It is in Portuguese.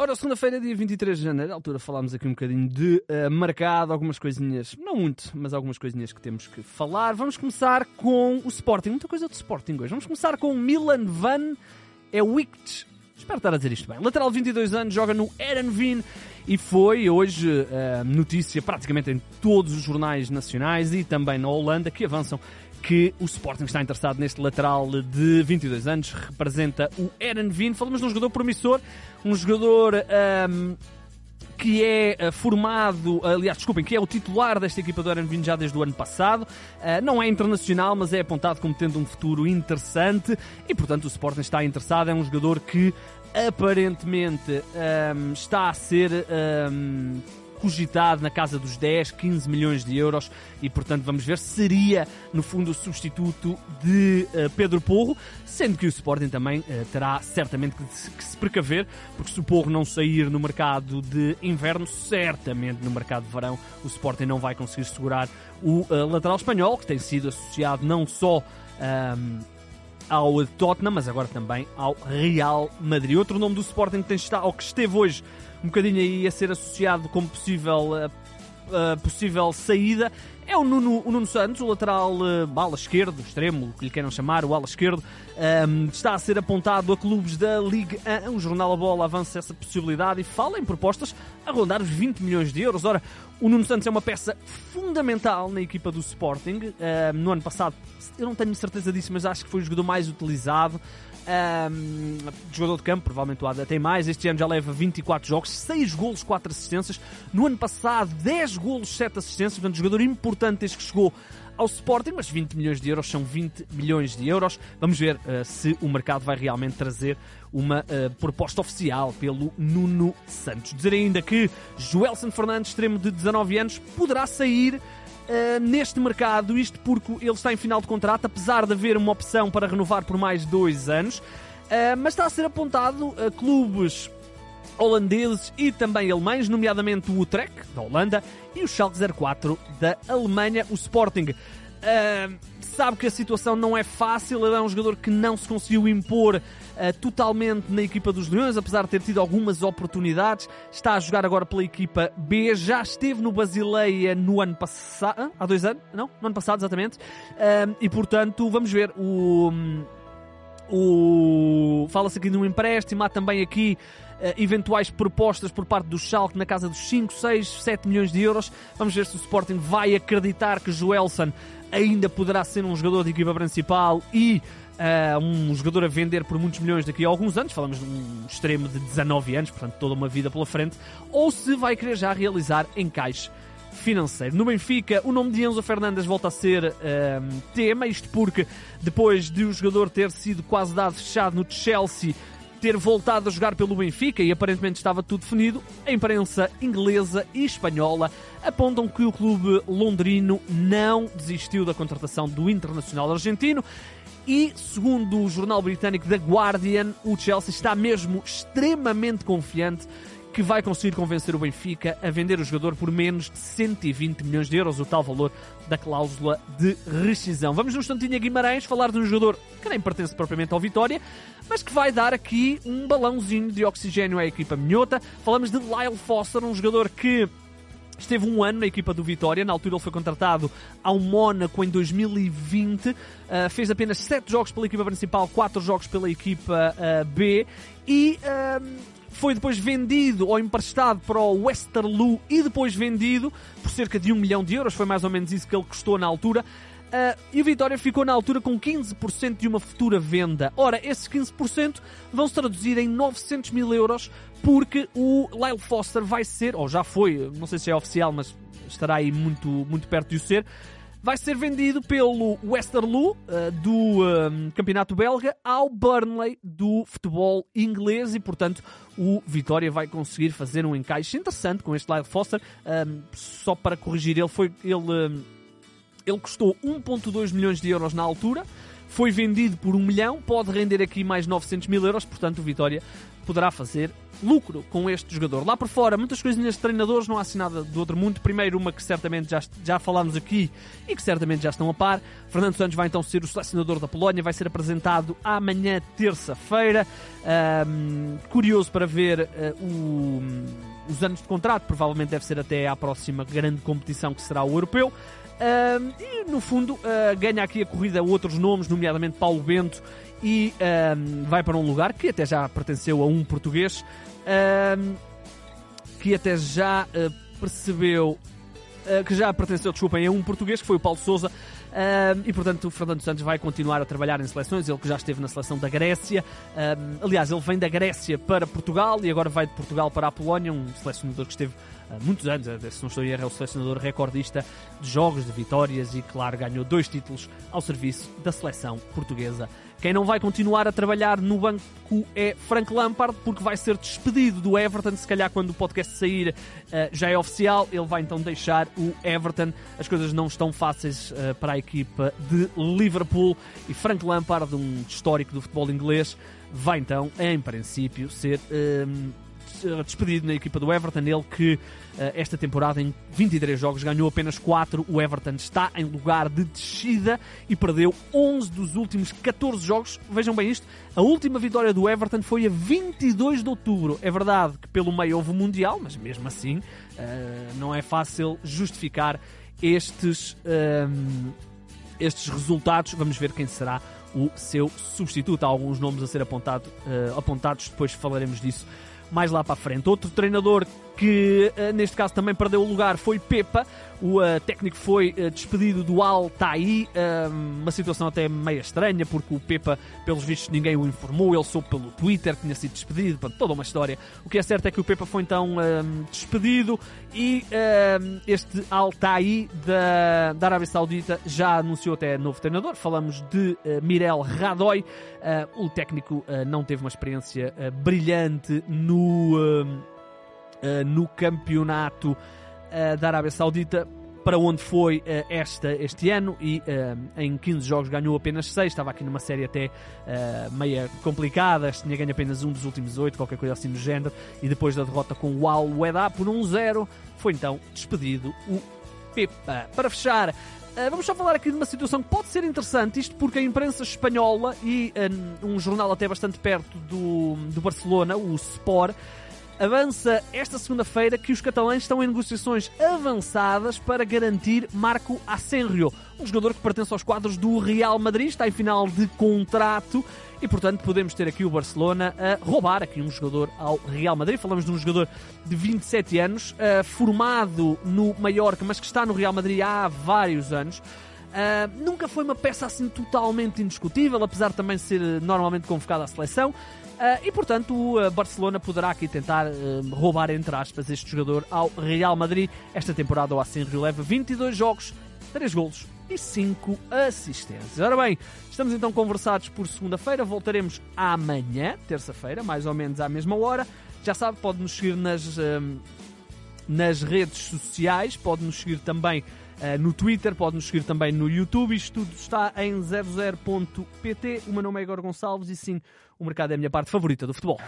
Ora, segunda-feira, dia 23 de janeiro, à altura falámos aqui um bocadinho de uh, mercado, algumas coisinhas, não muito, mas algumas coisinhas que temos que falar. Vamos começar com o Sporting, muita coisa do Sporting hoje. Vamos começar com o Milan Van Ewickt. Espero estar a dizer isto bem. Lateral 22 anos, joga no Erenveen e foi hoje uh, notícia praticamente em todos os jornais nacionais e também na Holanda que avançam que o Sporting está interessado neste lateral de 22 anos, representa o Erenveen. Falamos de um jogador promissor, um jogador um, que é uh, formado, aliás, desculpem, que é o titular desta equipa do Erenveen já desde o ano passado. Uh, não é internacional, mas é apontado como tendo um futuro interessante e, portanto, o Sporting está interessado. É um jogador que aparentemente um, está a ser um, cogitado na casa dos 10, 15 milhões de euros e, portanto, vamos ver se seria, no fundo, o substituto de uh, Pedro Porro, sendo que o Sporting também uh, terá certamente que se, que se, precaver, porque se o Porro não sair no mercado de inverno, certamente no mercado de verão o Sporting não vai conseguir segurar o uh, lateral espanhol, que tem sido associado não só. Um, ao Tottenham, mas agora também ao Real Madrid. Outro nome do Sporting que, tem estado, que esteve hoje um bocadinho aí a ser associado como possível, uh, possível saída é o Nuno, o Nuno Santos, o lateral uh, ala esquerdo, extremo, que lhe queiram chamar, o ala esquerdo, um, está a ser apontado a clubes da Liga 1. O jornal A Bola avança essa possibilidade e fala em propostas a rondar os 20 milhões de euros. Ora, o Nuno Santos é uma peça fundamental na equipa do Sporting. Uh, no ano passado, eu não tenho certeza disso, mas acho que foi o jogador mais utilizado. Um, jogador de campo, provavelmente o Ada tem mais. Este ano já leva 24 jogos, 6 golos, 4 assistências. No ano passado, 10 golos, 7 assistências. Portanto, jogador importante desde que chegou ao Sporting, mas 20 milhões de euros são 20 milhões de euros. Vamos ver uh, se o mercado vai realmente trazer uma uh, proposta oficial pelo Nuno Santos. Dizer ainda que Joelson Fernandes, extremo de 19 anos, poderá sair Uh, neste mercado, isto porque ele está em final de contrato, apesar de haver uma opção para renovar por mais dois anos, uh, mas está a ser apontado a clubes holandeses e também alemães, nomeadamente o Utrecht, da Holanda, e o Schalke 04 da Alemanha, o Sporting. Uh, sabe que a situação não é fácil, ele é um jogador que não se conseguiu impor uh, totalmente na equipa dos Leões, apesar de ter tido algumas oportunidades. Está a jogar agora pela equipa B, já esteve no Basileia no ano passado, há dois anos, não? No ano passado, exatamente. Uh, e portanto, vamos ver o. O... Fala-se aqui de um empréstimo, há também aqui eventuais propostas por parte do Schalke na casa dos 5, 6, 7 milhões de euros. Vamos ver se o Sporting vai acreditar que Joelson ainda poderá ser um jogador de equipa principal e uh, um jogador a vender por muitos milhões daqui a alguns anos. Falamos de um extremo de 19 anos, portanto toda uma vida pela frente. Ou se vai querer já realizar encaixe financeiro. No Benfica, o nome de Enzo Fernandes volta a ser uh, tema, isto porque depois de o jogador ter sido quase dado fechado no Chelsea, ter voltado a jogar pelo Benfica e aparentemente estava tudo definido, a imprensa inglesa e espanhola apontam que o clube londrino não desistiu da contratação do internacional argentino. E, segundo o jornal britânico The Guardian, o Chelsea está mesmo extremamente confiante que vai conseguir convencer o Benfica a vender o jogador por menos de 120 milhões de euros, o tal valor da cláusula de rescisão. Vamos no instantinho a Guimarães falar de um jogador que nem pertence propriamente ao Vitória, mas que vai dar aqui um balãozinho de oxigênio à equipa minhota. Falamos de Lyle Foster, um jogador que Esteve um ano na equipa do Vitória, na altura ele foi contratado ao Mónaco em 2020, uh, fez apenas 7 jogos pela equipa principal, 4 jogos pela equipa uh, B e uh, foi depois vendido ou emprestado para o Westerlo e depois vendido por cerca de 1 milhão de euros, foi mais ou menos isso que ele custou na altura. Uh, e o Vitória ficou na altura com 15% de uma futura venda. Ora, esses 15% vão se traduzir em 900 mil euros porque o Lyle Foster vai ser, ou já foi, não sei se é oficial, mas estará aí muito, muito perto de o ser, vai ser vendido pelo Westerlo uh, do um, Campeonato Belga ao Burnley do futebol inglês e, portanto, o Vitória vai conseguir fazer um encaixe interessante com este Lyle Foster. Um, só para corrigir, ele foi ele, um, ele custou 1.2 milhões de euros na altura. Foi vendido por 1 milhão, pode render aqui mais 900 mil euros, portanto o Vitória poderá fazer lucro com este jogador. Lá por fora, muitas coisinhas de treinadores, não há assim nada do outro mundo. Primeiro, uma que certamente já, já falámos aqui e que certamente já estão a par. Fernando Santos vai então ser o selecionador da Polónia, vai ser apresentado amanhã, terça-feira. Um, curioso para ver o, os anos de contrato, provavelmente deve ser até à próxima grande competição que será o europeu. Um, e no fundo uh, ganha aqui a corrida outros nomes, nomeadamente Paulo Bento, e um, vai para um lugar que até já pertenceu a um português, um, que até já uh, percebeu uh, que já pertenceu, desculpem, a um português que foi o Paulo Souza. E portanto o Fernando Santos vai continuar a trabalhar em seleções, ele que já esteve na seleção da Grécia. Aliás, ele vem da Grécia para Portugal e agora vai de Portugal para a Polónia, um selecionador que esteve muitos anos, se não estou a o selecionador recordista de jogos, de vitórias e, claro, ganhou dois títulos ao serviço da seleção portuguesa quem não vai continuar a trabalhar no banco é Frank Lampard, porque vai ser despedido do Everton. Se calhar, quando o podcast sair, uh, já é oficial. Ele vai então deixar o Everton. As coisas não estão fáceis uh, para a equipa de Liverpool. E Frank Lampard, um histórico do futebol inglês, vai então, em princípio, ser. Uh, despedido na equipa do Everton. Ele que eh, esta temporada, em 23 jogos, ganhou apenas 4. O Everton está em lugar de descida e perdeu 11 dos últimos 14 jogos. Vejam bem isto: a última vitória do Everton foi a 22 de outubro. É verdade que pelo meio houve o Mundial, mas mesmo assim eh, não é fácil justificar estes, estes resultados. Vamos ver quem será o seu substituto. Há alguns nomes a ser apontado, uh, apontados, depois falaremos disso mais lá para a frente. Outro treinador que eh, neste caso também perdeu o lugar foi Pepa. O uh, técnico foi uh, despedido do Al Tai, uh, uma situação até meio estranha, porque o Pepa, pelos vistos, ninguém o informou, ele soube pelo Twitter que tinha sido despedido, pronto, toda uma história. O que é certo é que o Pepa foi então despedido e este Al Tai da, da Arábia Saudita já anunciou até novo treinador. Falamos de Mirel Radoy. o técnico não teve uma experiência brilhante no uh, no campeonato uh, da Arábia Saudita, para onde foi uh, esta, este ano e em 15 jogos ganhou apenas 6. Estava aqui numa série até meia complicada, tinha ganho apenas um dos últimos 8, qualquer coisa assim do género. E depois da derrota com o Al Weda por 1-0, foi então despedido o Pepa. Para fechar, vamos só falar aqui de uma situação que pode ser interessante, isto porque a imprensa espanhola e um jornal até bastante perto do, do Barcelona, o Sport, avança esta segunda-feira que os catalães estão em negociações avançadas para garantir Marco Asenrio, um jogador que pertence aos quadros do Real Madrid, está em final de contrato e, portanto, podemos ter aqui o Barcelona a roubar aqui um jogador ao Real Madrid. Falamos de um jogador de 27 anos, uh, formado no Mallorca, mas que está no Real Madrid há vários anos. Uh, nunca foi uma peça assim totalmente indiscutível, apesar de também ser normalmente convocado à seleção. Uh, e portanto o Barcelona poderá aqui tentar uh, roubar, entre aspas, este jogador ao Real Madrid. Esta temporada o Asenrio leva 22 jogos, 3 golos e 5 assistências. Ora bem, estamos então conversados por segunda-feira, voltaremos amanhã, terça-feira, mais ou menos à mesma hora. Já sabe, pode nos seguir nas, uh, nas redes sociais, pode nos seguir também no Twitter, pode nos seguir também no YouTube. Isto tudo está em 00.pt. O meu nome é Igor Gonçalves e sim, o mercado é a minha parte favorita do futebol.